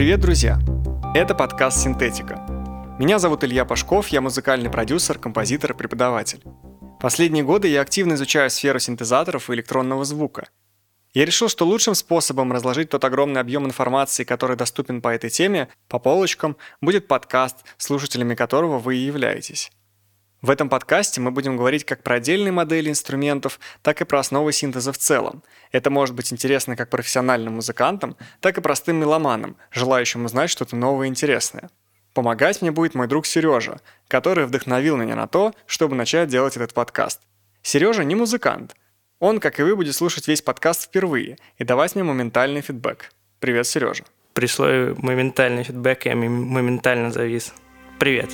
Привет, друзья! Это подкаст «Синтетика». Меня зовут Илья Пашков, я музыкальный продюсер, композитор и преподаватель. Последние годы я активно изучаю сферу синтезаторов и электронного звука. Я решил, что лучшим способом разложить тот огромный объем информации, который доступен по этой теме, по полочкам, будет подкаст, слушателями которого вы и являетесь. В этом подкасте мы будем говорить как про отдельные модели инструментов, так и про основы синтеза в целом. Это может быть интересно как профессиональным музыкантам, так и простым меломанам, желающим узнать что-то новое и интересное. Помогать мне будет мой друг Сережа, который вдохновил меня на то, чтобы начать делать этот подкаст. Сережа не музыкант. Он, как и вы, будет слушать весь подкаст впервые и давать мне моментальный фидбэк. Привет, Сережа. Пришло моментальный фидбэк, я моментально завис. Привет.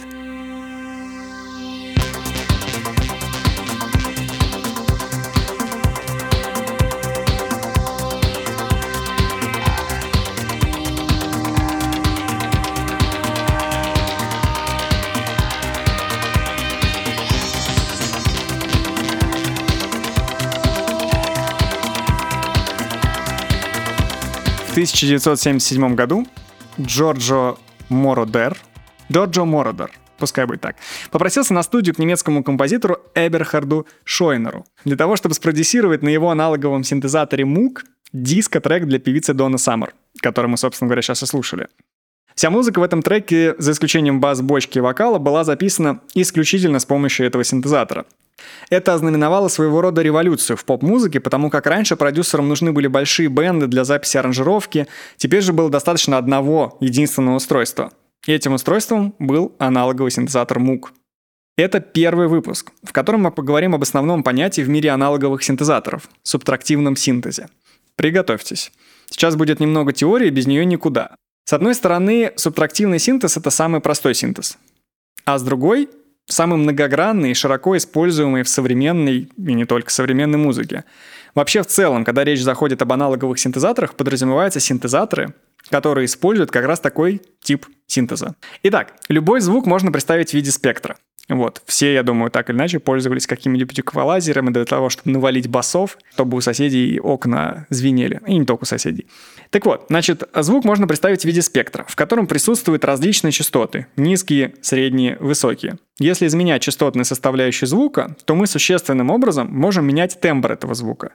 1977 году Джорджо Мородер, Джорджо Мородер, пускай будет так, попросился на студию к немецкому композитору Эберхарду Шойнеру для того, чтобы спродюсировать на его аналоговом синтезаторе Moog диско-трек для певицы Дона Саммер, который мы, собственно говоря, сейчас и слушали. Вся музыка в этом треке, за исключением бас-бочки и вокала, была записана исключительно с помощью этого синтезатора. Это ознаменовало своего рода революцию в поп-музыке, потому как раньше продюсерам нужны были большие бенды для записи аранжировки, теперь же было достаточно одного единственного устройства. И этим устройством был аналоговый синтезатор Moog. Это первый выпуск, в котором мы поговорим об основном понятии в мире аналоговых синтезаторов – субтрактивном синтезе. Приготовьтесь. Сейчас будет немного теории, без нее никуда. С одной стороны, субтрактивный синтез – это самый простой синтез. А с другой самый многогранный и широко используемый в современной и не только современной музыке. Вообще в целом, когда речь заходит об аналоговых синтезаторах, подразумеваются синтезаторы, которые используют как раз такой тип синтеза. Итак, любой звук можно представить в виде спектра. Вот. Все, я думаю, так или иначе пользовались какими-нибудь эквалайзерами для того, чтобы навалить басов, чтобы у соседей окна звенели. И не только у соседей. Так вот, значит, звук можно представить в виде спектра, в котором присутствуют различные частоты. Низкие, средние, высокие. Если изменять частотные составляющие звука, то мы существенным образом можем менять тембр этого звука.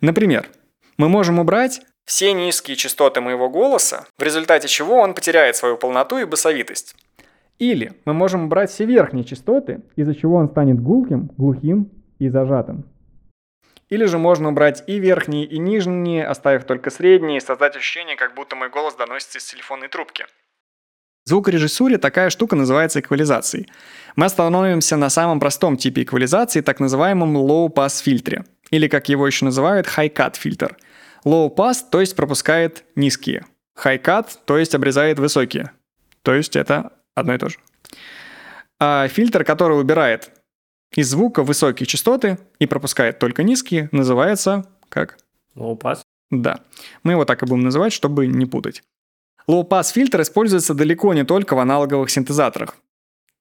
Например, мы можем убрать все низкие частоты моего голоса, в результате чего он потеряет свою полноту и басовитость. Или мы можем убрать все верхние частоты, из-за чего он станет гулким, глухим и зажатым. Или же можно убрать и верхние, и нижние, оставив только средние, и создать ощущение, как будто мой голос доносится из телефонной трубки. В звукорежиссуре такая штука называется эквализацией. Мы остановимся на самом простом типе эквализации, так называемом low-pass фильтре, или как его еще называют, high-cut фильтр. Low-pass, то есть пропускает низкие. High-cut, то есть обрезает высокие. То есть это одно и то же. А фильтр, который убирает из звука высокие частоты и пропускает только низкие, называется как? Low pass. Да. Мы его так и будем называть, чтобы не путать. Low-pass фильтр используется далеко не только в аналоговых синтезаторах.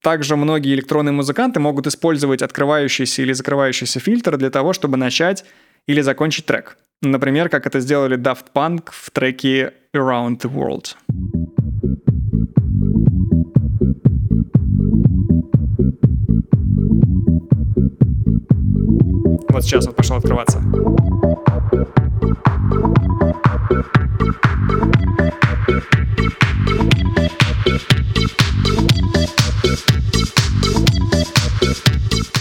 Также многие электронные музыканты могут использовать открывающийся или закрывающийся фильтр для того, чтобы начать или закончить трек. Например, как это сделали Daft Punk в треке Around the World. Вот сейчас вот пошел открываться.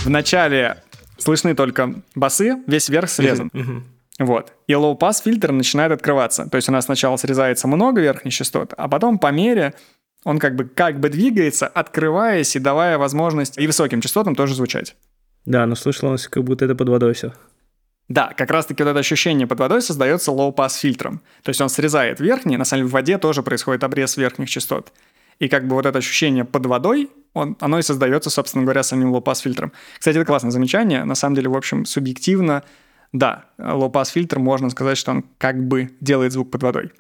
Вначале слышны только басы, весь верх срезан. Uh-huh. Вот. И low-pass фильтр начинает открываться. То есть у нас сначала срезается много верхних частот, а потом по мере он как бы, как бы двигается, открываясь и давая возможность и высоким частотам тоже звучать. Да, но слышалось, как будто это под водой все. Да, как раз-таки вот это ощущение под водой создается low-pass фильтром. То есть он срезает верхний, на самом деле в воде тоже происходит обрез верхних частот. И как бы вот это ощущение под водой, он, оно и создается, собственно говоря, самим low-pass фильтром. Кстати, это классное замечание. На самом деле, в общем, субъективно, да, low-pass фильтр, можно сказать, что он как бы делает звук под водой.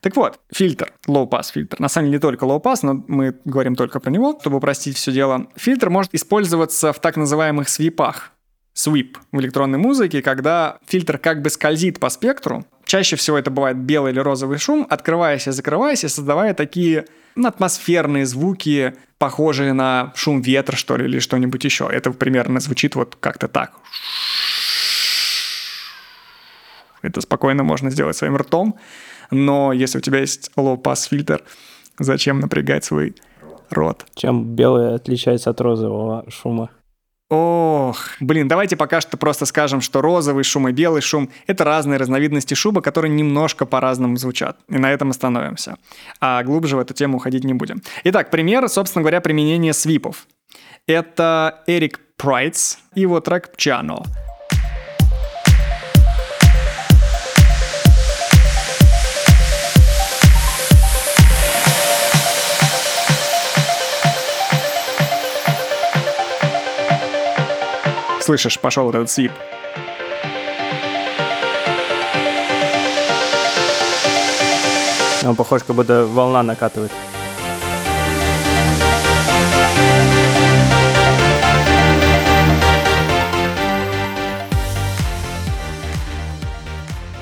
Так вот, фильтр, low-pass фильтр. На самом деле не только low-pass, но мы говорим только про него, чтобы упростить все дело. Фильтр может использоваться в так называемых свипах. Sweep в электронной музыке, когда фильтр как бы скользит по спектру, Чаще всего это бывает белый или розовый шум, открываясь и закрываясь, и создавая такие атмосферные звуки, похожие на шум ветра, что ли, или что-нибудь еще. Это примерно звучит вот как-то так. Это спокойно можно сделать своим ртом, но если у тебя есть low-pass фильтр, зачем напрягать свой рот? Чем белый отличается от розового шума? Ох, блин, давайте пока что просто скажем, что розовый шум и белый шум — это разные разновидности шуба, которые немножко по-разному звучат. И на этом остановимся. А глубже в эту тему уходить не будем. Итак, пример, собственно говоря, применения свипов. Это Эрик Прайтс и его трек «Piano». Слышишь, пошел этот свип. Он похож, как будто волна накатывает.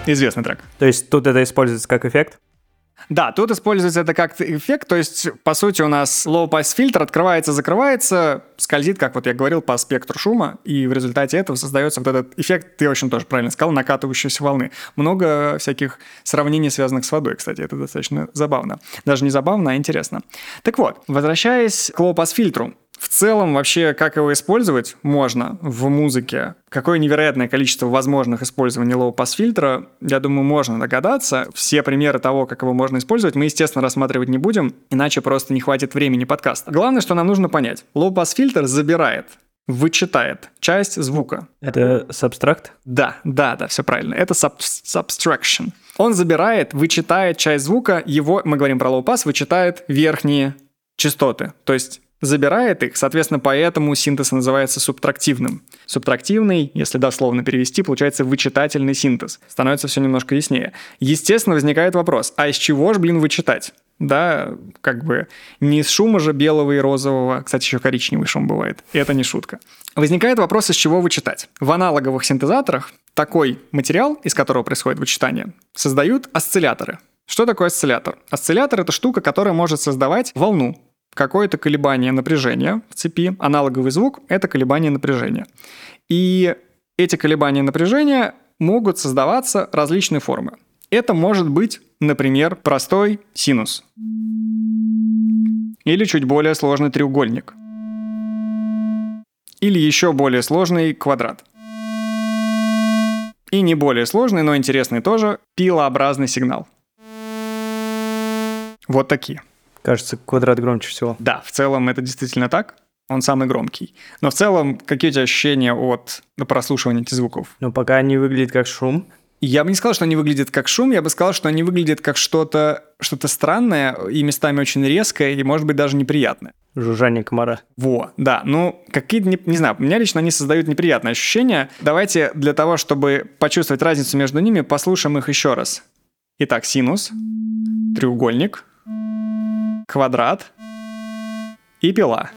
Известный трек. То есть тут это используется как эффект? Да, тут используется это как эффект, то есть, по сути, у нас low-pass фильтр открывается, закрывается, скользит, как вот я говорил, по спектру шума, и в результате этого создается вот этот эффект, ты очень тоже правильно сказал, накатывающейся волны. Много всяких сравнений, связанных с водой, кстати, это достаточно забавно. Даже не забавно, а интересно. Так вот, возвращаясь к low-pass фильтру, в целом, вообще, как его использовать можно в музыке, какое невероятное количество возможных использований low-pass фильтра, я думаю, можно догадаться. Все примеры того, как его можно использовать, мы, естественно, рассматривать не будем, иначе просто не хватит времени подкаста. Главное, что нам нужно понять. Low-pass фильтр забирает вычитает часть звука. Это сабстракт? Да, да, да, все правильно. Это sub subtraction. Он забирает, вычитает часть звука, его, мы говорим про pass, вычитает верхние частоты. То есть забирает их, соответственно, поэтому синтез называется субтрактивным. Субтрактивный, если дословно перевести, получается вычитательный синтез. Становится все немножко яснее. Естественно, возникает вопрос, а из чего же, блин, вычитать? Да, как бы не из шума же белого и розового, кстати, еще коричневый шум бывает, и это не шутка. Возникает вопрос, из чего вычитать. В аналоговых синтезаторах такой материал, из которого происходит вычитание, создают осцилляторы. Что такое осциллятор? Осциллятор — это штука, которая может создавать волну, какое-то колебание напряжения в цепи. Аналоговый звук — это колебание напряжения. И эти колебания напряжения могут создаваться различные формы. Это может быть, например, простой синус. Или чуть более сложный треугольник. Или еще более сложный квадрат. И не более сложный, но интересный тоже, пилообразный сигнал. Вот такие. Кажется, квадрат громче всего. Да, в целом это действительно так. Он самый громкий. Но в целом, какие у тебя ощущения от прослушивания этих звуков? Ну, пока они выглядят как шум. Я бы не сказал, что они выглядят как шум, я бы сказал, что они выглядят как что-то что странное и местами очень резкое, и, может быть, даже неприятное. Жужжание комара. Во, да. Ну, какие-то, не, не знаю, у меня лично они создают неприятные ощущения. Давайте для того, чтобы почувствовать разницу между ними, послушаем их еще раз. Итак, синус, треугольник, квадрат и пила.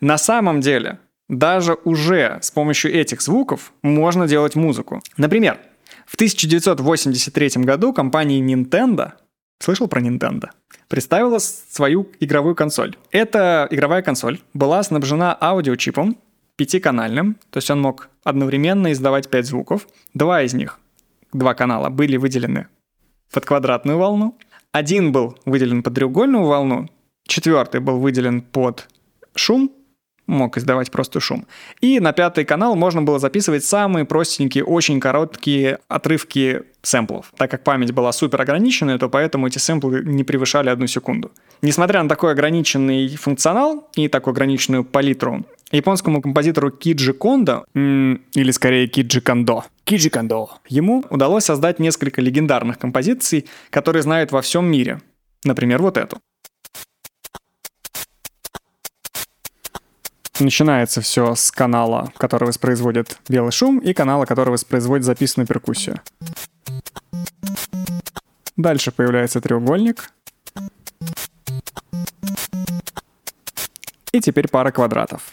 На самом деле, даже уже с помощью этих звуков можно делать музыку. Например, в 1983 году компания Nintendo, слышал про Nintendo, представила свою игровую консоль. Эта игровая консоль была снабжена аудиочипом пятиканальным, то есть он мог одновременно издавать пять звуков. Два из них, два канала, были выделены под квадратную волну, один был выделен под треугольную волну, четвертый был выделен под шум, мог издавать просто шум. И на пятый канал можно было записывать самые простенькие, очень короткие отрывки сэмплов. Так как память была супер ограниченная, то поэтому эти сэмплы не превышали одну секунду. Несмотря на такой ограниченный функционал и такую ограниченную палитру, японскому композитору Киджи Кондо, или скорее Киджи Кондо, Киджи Кондо, ему удалось создать несколько легендарных композиций, которые знают во всем мире. Например, вот эту. Начинается все с канала, который воспроизводит белый шум, и канала, который воспроизводит записанную перкуссию. Дальше появляется треугольник. И теперь пара квадратов.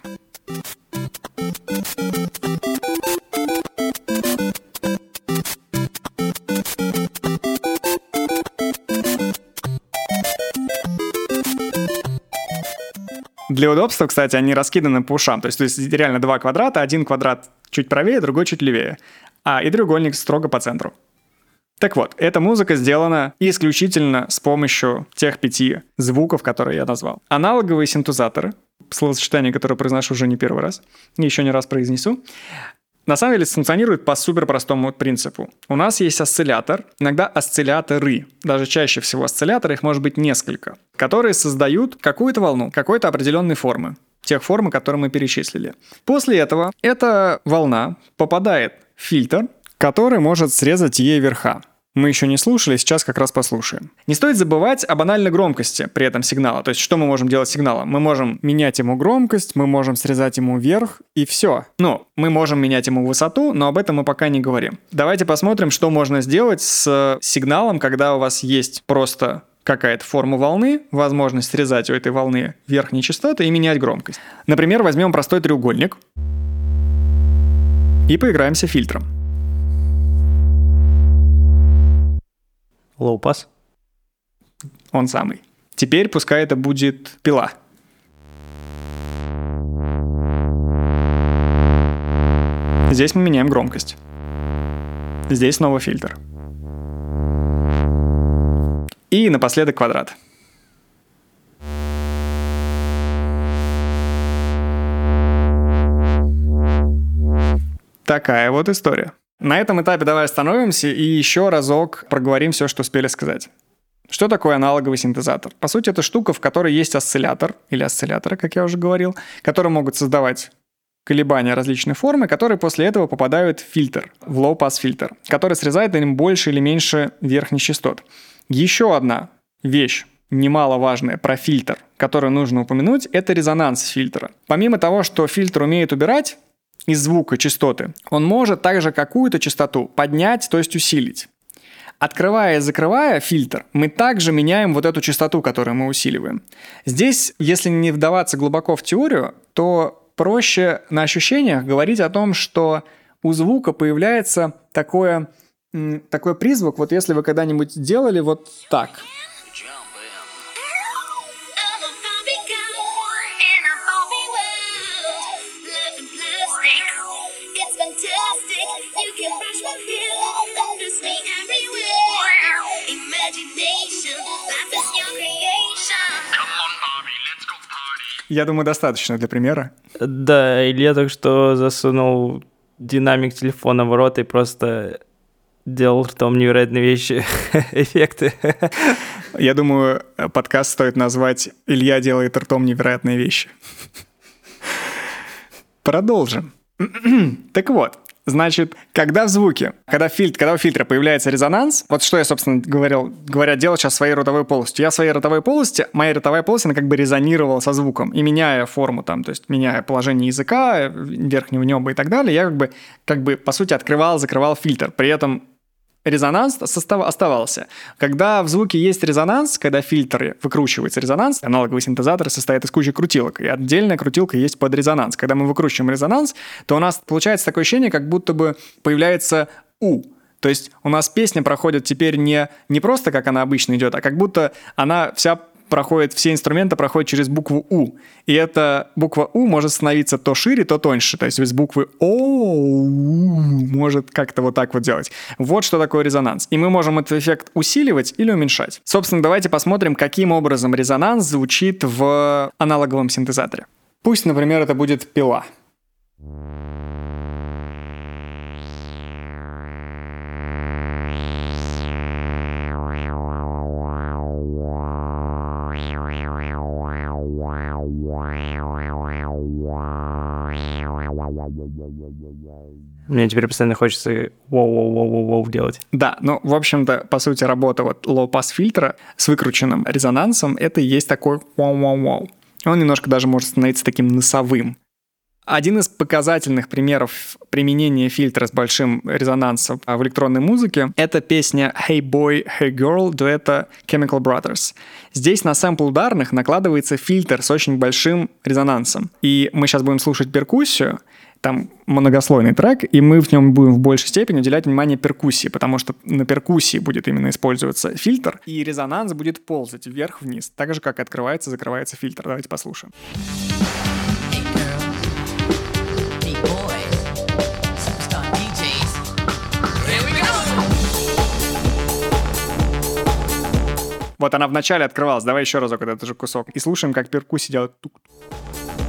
Для удобства, кстати, они раскиданы по ушам. То есть, то есть реально два квадрата, один квадрат чуть правее, другой чуть левее. А и треугольник строго по центру. Так вот, эта музыка сделана исключительно с помощью тех пяти звуков, которые я назвал. Аналоговые синтезаторы, словосочетание, которое произношу уже не первый раз, еще не раз произнесу, на самом деле функционирует по супер простому принципу. У нас есть осциллятор, иногда осцилляторы, даже чаще всего осцилляторы, их может быть несколько, которые создают какую-то волну, какой-то определенной формы тех форм, которые мы перечислили. После этого эта волна попадает в фильтр, который может срезать ей верха мы еще не слушали, сейчас как раз послушаем. Не стоит забывать о банальной громкости при этом сигнала. То есть, что мы можем делать с сигналом? Мы можем менять ему громкость, мы можем срезать ему вверх, и все. Ну, мы можем менять ему высоту, но об этом мы пока не говорим. Давайте посмотрим, что можно сделать с сигналом, когда у вас есть просто какая-то форма волны, возможность срезать у этой волны верхние частоты и менять громкость. Например, возьмем простой треугольник и поиграемся фильтром. Pass? Он самый. Теперь пускай это будет пила. Здесь мы меняем громкость. Здесь снова фильтр. И напоследок квадрат. Такая вот история. На этом этапе давай остановимся и еще разок проговорим все, что успели сказать. Что такое аналоговый синтезатор? По сути, это штука, в которой есть осциллятор, или осцилляторы, как я уже говорил, которые могут создавать колебания различной формы, которые после этого попадают в фильтр, в low-pass фильтр, который срезает им больше или меньше верхних частот. Еще одна вещь, немаловажная про фильтр, которую нужно упомянуть, это резонанс фильтра. Помимо того, что фильтр умеет убирать из звука частоты, он может также какую-то частоту поднять, то есть усилить. Открывая и закрывая фильтр, мы также меняем вот эту частоту, которую мы усиливаем. Здесь, если не вдаваться глубоко в теорию, то проще на ощущениях говорить о том, что у звука появляется такое, такой призвук, вот если вы когда-нибудь делали вот так – Я думаю, достаточно для примера. Да, или я только что засунул динамик телефона в рот и просто делал ртом невероятные вещи, эффекты. Я думаю, подкаст стоит назвать «Илья делает ртом невероятные вещи». Продолжим. так вот, Значит, когда в звуке, когда, фильтр, когда у фильтра появляется резонанс, вот что я, собственно, говорил, говоря, делал сейчас своей ротовой полостью. Я своей ротовой полости, моя ротовая полость, она как бы резонировала со звуком. И меняя форму там, то есть меняя положение языка, верхнего неба и так далее, я как бы, как бы, по сути, открывал, закрывал фильтр. При этом резонанс оставался. Когда в звуке есть резонанс, когда в фильтре выкручивается резонанс, аналоговый синтезатор состоит из кучи крутилок, и отдельная крутилка есть под резонанс. Когда мы выкручиваем резонанс, то у нас получается такое ощущение, как будто бы появляется «у», то есть у нас песня проходит теперь не, не просто, как она обычно идет, а как будто она вся проходит, все инструменты проходят через букву У. И эта буква У может становиться то шире, то тоньше. То есть без буквы О может как-то вот так вот делать. Вот что такое резонанс. И мы можем этот эффект усиливать или уменьшать. Собственно, давайте посмотрим, каким образом резонанс звучит в аналоговом синтезаторе. Пусть, например, это будет пила. Мне теперь постоянно хочется воу-воу-воу-воу делать. Да, ну, в общем-то, по сути, работа вот low-pass фильтра с выкрученным резонансом, это и есть такой воу-воу-воу. Он немножко даже может становиться таким носовым. Один из показательных примеров применения фильтра с большим резонансом в электронной музыке — это песня «Hey Boy, Hey Girl» дуэта Chemical Brothers. Здесь на сэмпл ударных накладывается фильтр с очень большим резонансом. И мы сейчас будем слушать перкуссию. Там многослойный трек, и мы в нем будем в большей степени уделять внимание перкуссии, потому что на перкуссии будет именно использоваться фильтр, и резонанс будет ползать вверх-вниз, так же, как открывается закрывается фильтр. Давайте послушаем. Вот она вначале открывалась. Давай еще разок этот же кусок. И слушаем, как перкуссия делает тук. Hey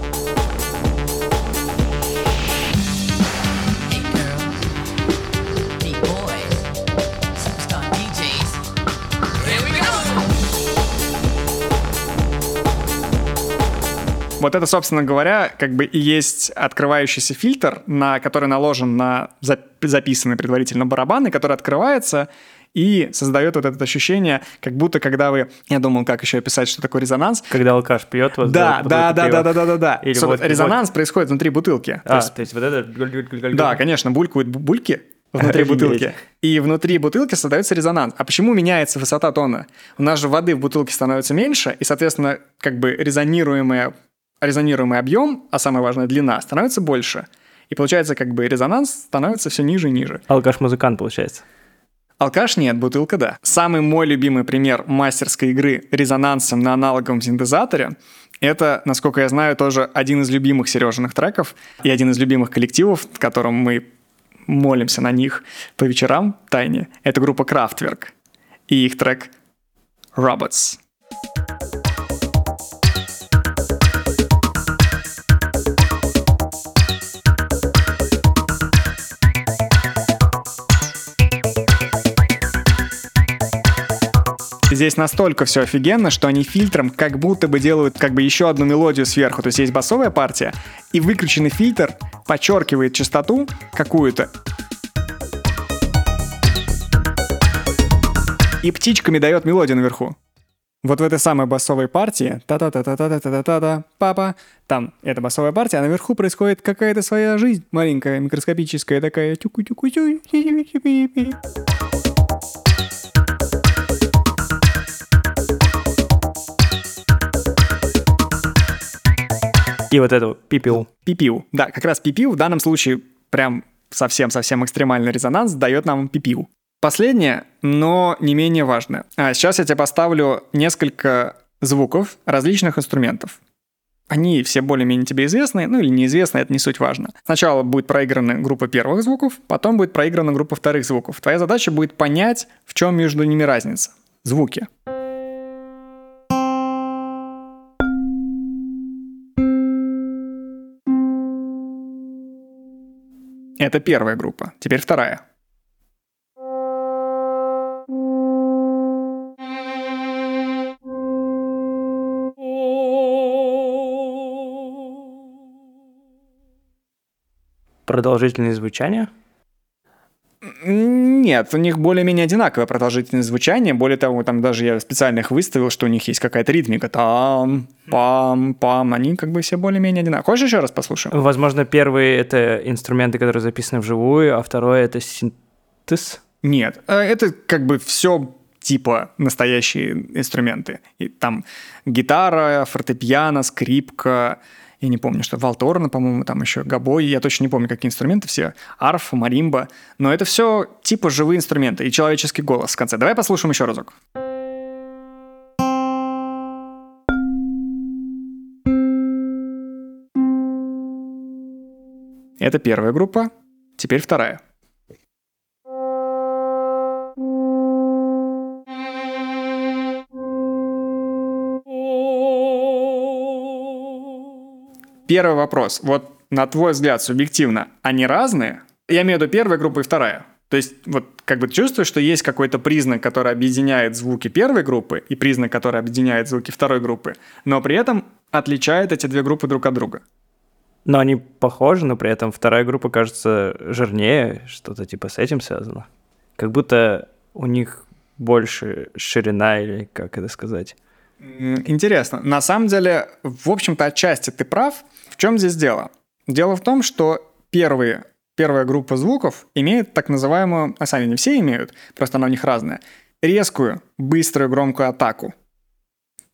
Вот это, собственно говоря, как бы и есть открывающийся фильтр, на который наложен на зап- записанный предварительно барабан, и который открывается и создает вот это ощущение, как будто когда вы... Я думал, как еще описать, что такое резонанс. Когда алкаш пьет, вот Да, да, да, пива. да, да, да, да. Или водки, резонанс происходит внутри бутылки. То А, есть то есть вот это... Да, конечно, булькают бу- бульки внутри Офигеть. бутылки. И внутри бутылки создается резонанс. А почему меняется высота тона? У нас же воды в бутылке становится меньше, и, соответственно, как бы резонируемая, резонируемый объем, а самое важное, длина, становится больше. И получается, как бы резонанс становится все ниже и ниже. Алкаш-музыкант, получается. Алкаш нет, бутылка да. Самый мой любимый пример мастерской игры резонансом на аналоговом синтезаторе это, насколько я знаю, тоже один из любимых Сережиных треков и один из любимых коллективов, которым мы молимся на них по вечерам тайне. Это группа Kraftwerk и их трек Robots. Здесь настолько все офигенно, что они фильтром как будто бы делают как бы еще одну мелодию сверху. То есть есть басовая партия, и выключенный фильтр подчеркивает частоту какую-то. И птичками дает мелодию наверху. Вот в этой самой басовой партии, та та та та та та та та та та папа, там эта басовая партия, а наверху происходит какая-то своя жизнь, маленькая, микроскопическая такая. тюку-тюку-тю, хи-хи-хи-хи-хи. И вот это вот пипил. Пипиу. Да, как раз пипиу в данном случае прям совсем-совсем экстремальный резонанс дает нам пипиу. Последнее, но не менее важное. А, сейчас я тебе поставлю несколько звуков различных инструментов. Они все более-менее тебе известны, ну или неизвестны, это не суть важно. Сначала будет проиграна группа первых звуков, потом будет проиграна группа вторых звуков. Твоя задача будет понять, в чем между ними разница. Звуки. Это первая группа. Теперь вторая. Продолжительное звучание. Нет, у них более-менее одинаковое продолжительность звучания. Более того, там даже я специально их выставил, что у них есть какая-то ритмика. Там, пам, пам. Они как бы все более-менее одинаковые. Хочешь еще раз послушаем? Возможно, первый — это инструменты, которые записаны вживую, а второй — это синтез. Нет, э, это как бы все типа настоящие инструменты. И там гитара, фортепиано, скрипка, я не помню, что валторна, по-моему, там еще гобой, я точно не помню, какие инструменты все, арфа, маримба, но это все типа живые инструменты и человеческий голос в конце. Давай послушаем еще разок. Это первая группа, теперь вторая. Первый вопрос. Вот на твой взгляд, субъективно, они разные? Я имею в виду первая группа и вторая. То есть вот как бы чувствуешь, что есть какой-то признак, который объединяет звуки первой группы и признак, который объединяет звуки второй группы, но при этом отличает эти две группы друг от друга. Но они похожи, но при этом вторая группа кажется жирнее, что-то типа с этим связано. Как будто у них больше ширина или как это сказать. Интересно. На самом деле, в общем-то, отчасти ты прав. Чем здесь дело? Дело в том, что первые, первая группа звуков имеет так называемую, а сами не все имеют, просто она у них разная, резкую, быструю, громкую атаку.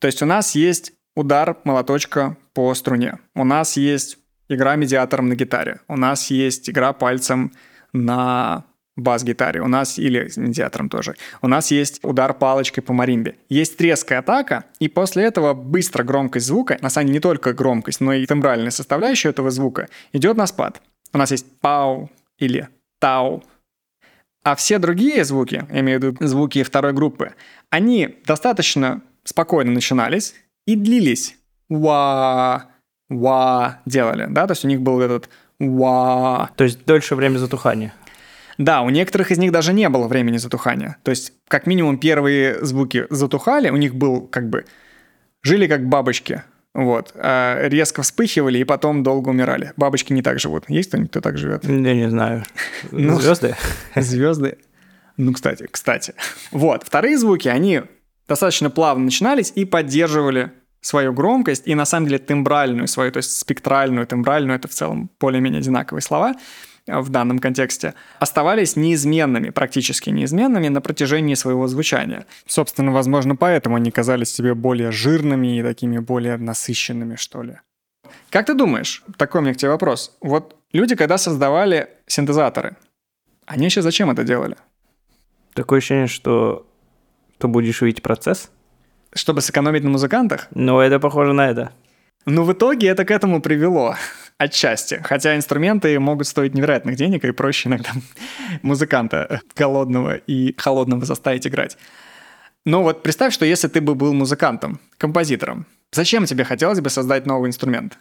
То есть у нас есть удар молоточка по струне. У нас есть игра медиатором на гитаре. У нас есть игра пальцем на бас-гитаре. У нас, или с медиатором тоже. У нас есть удар палочкой по маримбе. Есть резкая атака, и после этого быстро громкость звука, на самом деле не только громкость, но и тембральная составляющая этого звука, идет на спад. У нас есть пау или тау. А все другие звуки, я имею в виду звуки второй группы, они достаточно спокойно начинались и длились. Ва, ва делали, да, то есть у них был этот ва. То есть дольше время затухания. Да, у некоторых из них даже не было времени затухания. То есть, как минимум, первые звуки затухали, у них был как бы... Жили как бабочки, вот. а резко вспыхивали и потом долго умирали. Бабочки не так живут. Есть кто-нибудь, кто так живет? Я не знаю. Ну, Звезды? Звезды. Ну, кстати, кстати. Вот, вторые звуки, они достаточно плавно начинались и поддерживали свою громкость и на самом деле тембральную свою, то есть спектральную, тембральную, это в целом более-менее одинаковые слова в данном контексте, оставались неизменными, практически неизменными на протяжении своего звучания. Собственно, возможно, поэтому они казались себе более жирными и такими более насыщенными, что ли. Как ты думаешь, такой у меня к тебе вопрос. Вот люди, когда создавали синтезаторы, они еще зачем это делали? Такое ощущение, что ты будешь видеть процесс. Чтобы сэкономить на музыкантах? Но это похоже на это. Но в итоге это к этому привело. Отчасти. Хотя инструменты могут стоить невероятных денег, и проще иногда музыканта голодного и холодного заставить играть. Но вот представь, что если ты бы был музыкантом, композитором, зачем тебе хотелось бы создать новый инструмент?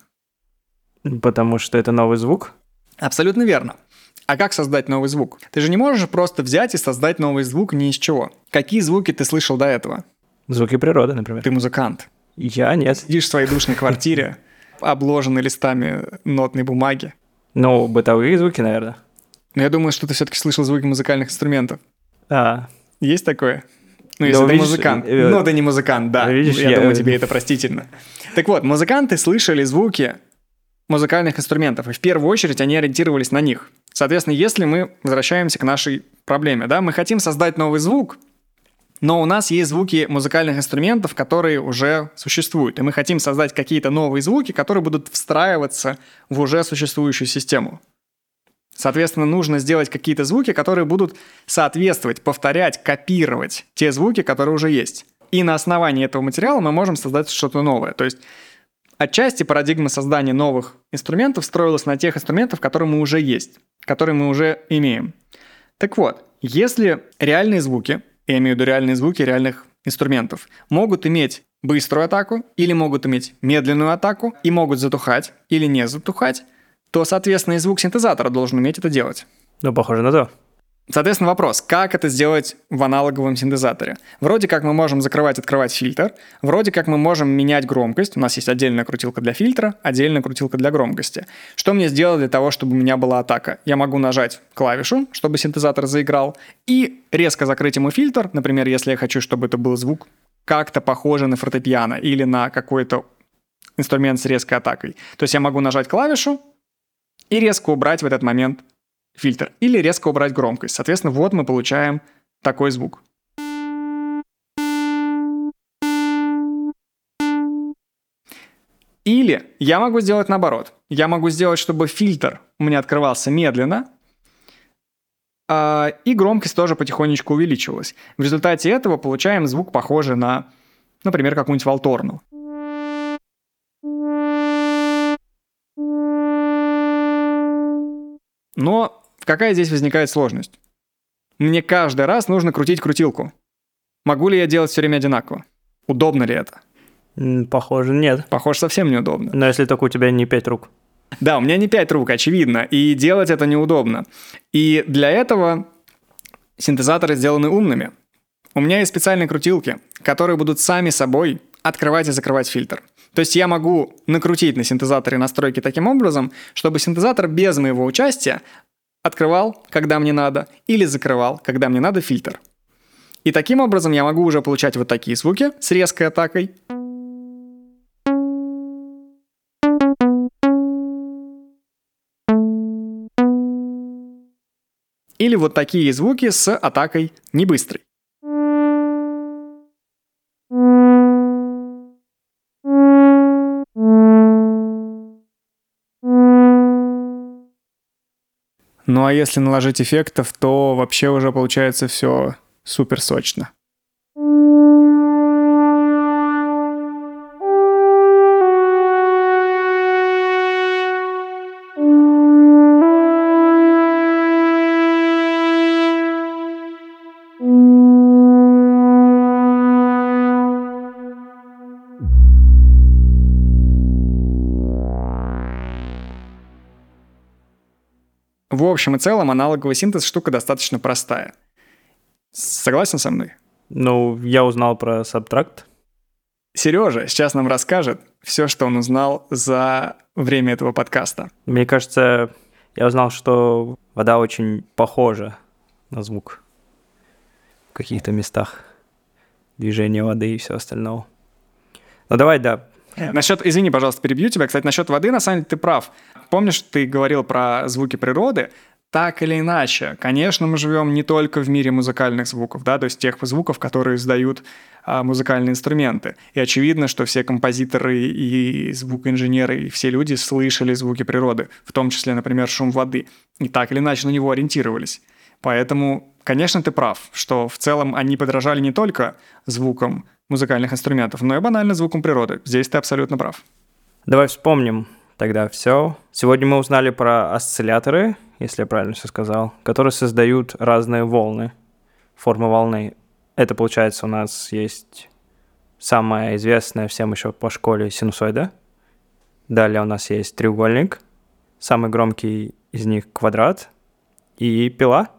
Потому что это новый звук. Абсолютно верно. А как создать новый звук? Ты же не можешь просто взять и создать новый звук ни из чего. Какие звуки ты слышал до этого? Звуки природы, например. Ты музыкант. Я нет. Сидишь в своей душной квартире, обложенный листами нотной бумаги. Ну, бытовые звуки, наверное. Но я думаю, что ты все-таки слышал звуки музыкальных инструментов. А, Есть такое? Ну, Да, если ты видишь, музыкант. э, Ну, ты не музыкант, да. видишь, я, я- думаю, тебе это простительно. Так вот, музыканты слышали звуки музыкальных инструментов, и в первую очередь они ориентировались на них. Соответственно, если мы возвращаемся к нашей проблеме, да, мы хотим создать новый звук, но у нас есть звуки музыкальных инструментов, которые уже существуют, и мы хотим создать какие-то новые звуки, которые будут встраиваться в уже существующую систему. Соответственно, нужно сделать какие-то звуки, которые будут соответствовать, повторять, копировать те звуки, которые уже есть. И на основании этого материала мы можем создать что-то новое. То есть отчасти парадигма создания новых инструментов строилась на тех инструментах, которые мы уже есть, которые мы уже имеем. Так вот, если реальные звуки, я имею в виду реальные звуки реальных инструментов, могут иметь быструю атаку или могут иметь медленную атаку и могут затухать или не затухать, то, соответственно, и звук синтезатора должен уметь это делать. ну, похоже на то. Соответственно, вопрос, как это сделать в аналоговом синтезаторе? Вроде как мы можем закрывать-открывать фильтр, вроде как мы можем менять громкость. У нас есть отдельная крутилка для фильтра, отдельная крутилка для громкости. Что мне сделать для того, чтобы у меня была атака? Я могу нажать клавишу, чтобы синтезатор заиграл, и резко закрыть ему фильтр, например, если я хочу, чтобы это был звук как-то похожий на фортепиано или на какой-то инструмент с резкой атакой. То есть я могу нажать клавишу и резко убрать в этот момент фильтр или резко убрать громкость. Соответственно, вот мы получаем такой звук. Или я могу сделать наоборот. Я могу сделать, чтобы фильтр у меня открывался медленно, а, и громкость тоже потихонечку увеличивалась. В результате этого получаем звук, похожий на, например, какую-нибудь волторну. Но какая здесь возникает сложность? Мне каждый раз нужно крутить крутилку. Могу ли я делать все время одинаково? Удобно ли это? Похоже, нет. Похоже, совсем неудобно. Но если только у тебя не пять рук. Да, у меня не пять рук, очевидно, и делать это неудобно. И для этого синтезаторы сделаны умными. У меня есть специальные крутилки, которые будут сами собой открывать и закрывать фильтр. То есть я могу накрутить на синтезаторе настройки таким образом, чтобы синтезатор без моего участия открывал, когда мне надо, или закрывал, когда мне надо фильтр. И таким образом я могу уже получать вот такие звуки с резкой атакой. Или вот такие звуки с атакой небыстрой. Ну а если наложить эффектов, то вообще уже получается все супер сочно. Общем и целом аналоговый синтез штука достаточно простая. Согласен со мной? Ну, я узнал про сабтракт. Сережа сейчас нам расскажет все, что он узнал за время этого подкаста. Мне кажется, я узнал, что вода очень похожа на звук в каких-то местах. Движение воды и все остальное. Ну давай, да. Насчет, извини, пожалуйста, перебью тебя. Кстати, насчет воды, на самом деле, ты прав. Помнишь, ты говорил про звуки природы? Так или иначе, конечно, мы живем не только в мире музыкальных звуков, да, то есть тех звуков, которые издают а, музыкальные инструменты. И очевидно, что все композиторы и звукоинженеры, и все люди слышали звуки природы, в том числе, например, шум воды, и так или иначе на него ориентировались. Поэтому, конечно, ты прав, что в целом они подражали не только звукам музыкальных инструментов, но и банально звукам природы. Здесь ты абсолютно прав. Давай вспомним тогда все. Сегодня мы узнали про осцилляторы, если я правильно все сказал, которые создают разные волны, формы волны. Это, получается, у нас есть самая известная всем еще по школе синусоида. Далее у нас есть треугольник, самый громкий из них квадрат и пила.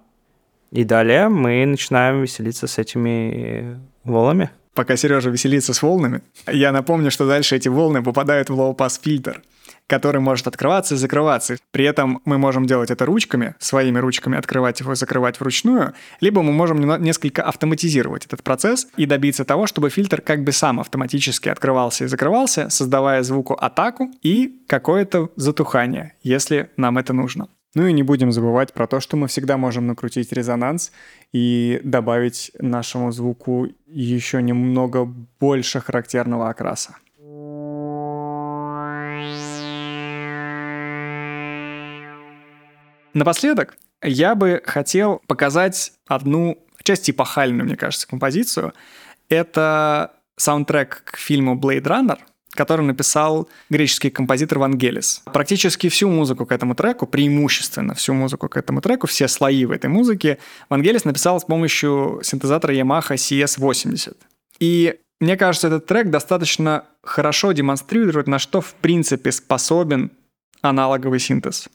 И далее мы начинаем веселиться с этими волнами. Пока Сережа веселится с волнами, я напомню, что дальше эти волны попадают в low-pass фильтр, который может открываться и закрываться. При этом мы можем делать это ручками, своими ручками открывать его и закрывать вручную, либо мы можем несколько автоматизировать этот процесс и добиться того, чтобы фильтр как бы сам автоматически открывался и закрывался, создавая звуку атаку и какое-то затухание, если нам это нужно. Ну и не будем забывать про то, что мы всегда можем накрутить резонанс и добавить нашему звуку еще немного больше характерного окраса. Напоследок я бы хотел показать одну часть эпохальную, мне кажется, композицию. Это саундтрек к фильму Blade Runner, который написал греческий композитор Вангелис. Практически всю музыку к этому треку, преимущественно всю музыку к этому треку, все слои в этой музыке, Вангелис написал с помощью синтезатора Yamaha CS80. И мне кажется, этот трек достаточно хорошо демонстрирует, на что в принципе способен аналоговый синтез.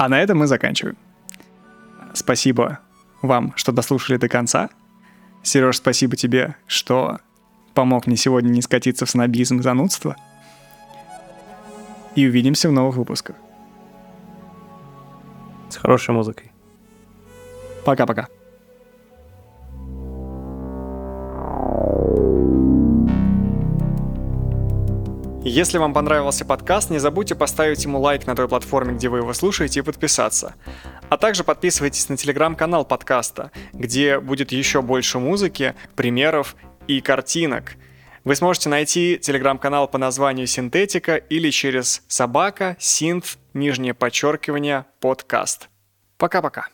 А на этом мы заканчиваем. Спасибо вам, что дослушали до конца. Сереж, спасибо тебе, что помог мне сегодня не скатиться в снобизм и занудство. И увидимся в новых выпусках. С хорошей музыкой. Пока-пока. Если вам понравился подкаст, не забудьте поставить ему лайк на той платформе, где вы его слушаете, и подписаться. А также подписывайтесь на телеграм-канал подкаста, где будет еще больше музыки, примеров и картинок. Вы сможете найти телеграм-канал по названию Синтетика или через собака, синт, нижнее подчеркивание, подкаст. Пока-пока.